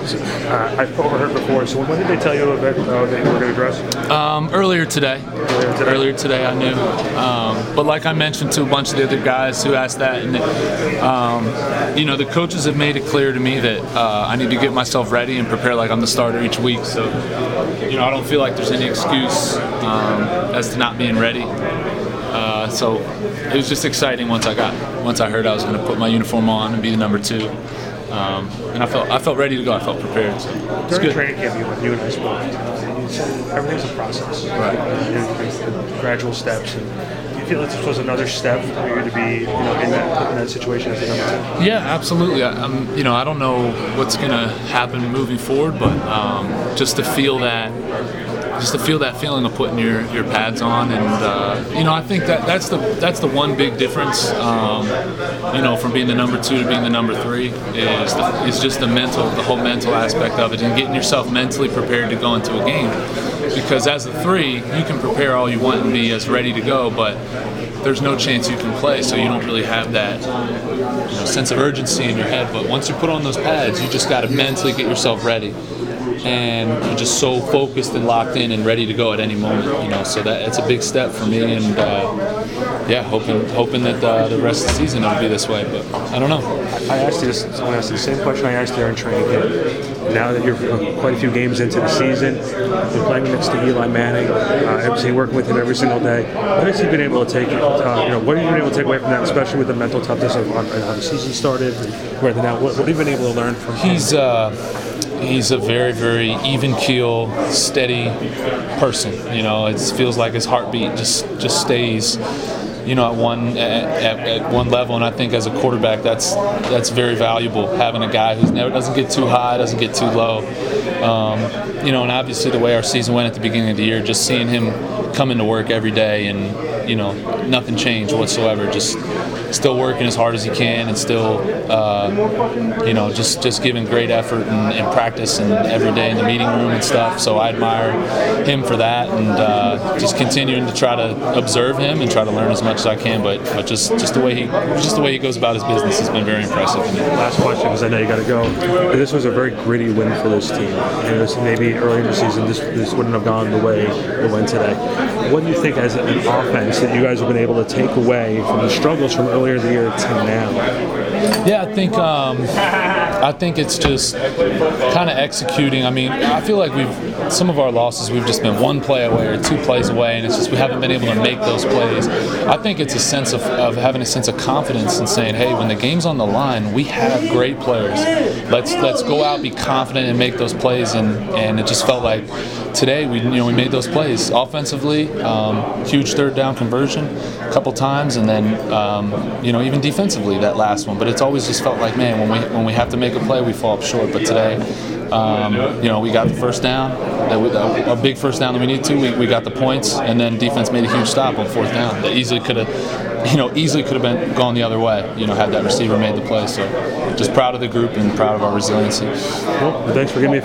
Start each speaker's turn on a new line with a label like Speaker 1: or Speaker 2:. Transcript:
Speaker 1: uh, I've overheard before. So when did they tell you that, uh, that you were going to dress?
Speaker 2: Um, earlier today.
Speaker 1: Earlier today.
Speaker 2: Earlier today, I knew. Um, but like I mentioned to a bunch of the other guys who asked that, and um, you know, the coaches have made it clear to me that uh, I need to get myself ready and prepare like I'm the starter each week. So, you know, I don't feel like there's any excuse um, as to not being ready. Uh, so it was just exciting once I got once I heard I was going to put my uniform on and be the number two. Um, and I felt I felt ready to go. I felt prepared. So it's
Speaker 1: During
Speaker 2: good.
Speaker 1: training camp, you, you and I spoke. You said everything's a process.
Speaker 2: Right.
Speaker 1: There's gradual steps. And do you feel like this was another step for you to be, you know, in that, in that situation as a number two?
Speaker 2: Yeah, absolutely. I, I'm, you know, I don't know what's going to happen moving forward, but um, just to feel that, just to feel that feeling of putting your, your pads on, and uh, you know, I think that that's the that's the one big difference. Um, you know, from being the number two to being the number three is the, is just the mental, the whole mental aspect of it, and getting yourself mentally prepared to go into a game. Because as a three, you can prepare all you want and be as ready to go, but there's no chance you can play, so you don't really have that you know, sense of urgency in your head. But once you put on those pads, you just got to mentally get yourself ready, and you're just so focused and locked in and ready to go at any moment. You know, so that it's a big step for me, and uh, yeah, hoping hoping that uh, the rest of the season it'll be this way. But I don't know.
Speaker 1: I asked you this. I want to ask you the same question I asked you during training camp. Now that you're uh, quite a few games into the season, you're playing next to Eli Manning, uh, obviously working with him every single day. What has he been able to take? Uh, you know, what have you been able to take away from that, especially with the mental toughness of how the season started, where now? What, what have you been able to learn from? him?
Speaker 2: He's uh, he's a very very even keel, steady person. You know, it feels like his heartbeat just just stays. You know, at one at, at, one level, and I think as a quarterback, that's that's very valuable. Having a guy who never doesn't get too high, doesn't get too low. Um, you know, and obviously the way our season went at the beginning of the year, just seeing him come into work every day, and you know, nothing changed whatsoever. Just still working as hard as he can, and still, uh, you know, just just giving great effort and, and practice and every day in the meeting room and stuff. So I admire him for that, and uh, just continuing to try to observe him and try to learn as much as I can. But but just just the way he just the way he goes about his business has been very impressive to me.
Speaker 1: Last question, because I know you got to go. This was a very gritty win for this team. And maybe early in the season, this, this wouldn't have gone the way it went today. What do you think, as an offense, that you guys have been able to take away from the struggles from earlier the year to now?
Speaker 2: Yeah, I think um, I think it's just kind of executing. I mean, I feel like we've some of our losses we've just been one play away or two plays away, and it's just we haven't been able to make those plays. I think it's a sense of, of having a sense of confidence and saying, hey, when the game's on the line, we have great players. Let's let's go out, be confident, and make those plays. And and it just felt like today we you know we made those plays offensively, um, huge third down conversion, a couple times, and then um, you know even defensively that last one. But it's always just felt like man when we when we have to make a play we fall up short. But today, um, you know we got the first down, a, big first down that we need to. We, we got the points, and then defense made a huge stop on fourth down that easily could have. You know, easily could have been gone the other way. You know, had that receiver made the play. So, just proud of the group and proud of our resiliency.
Speaker 1: Well, thanks for giving me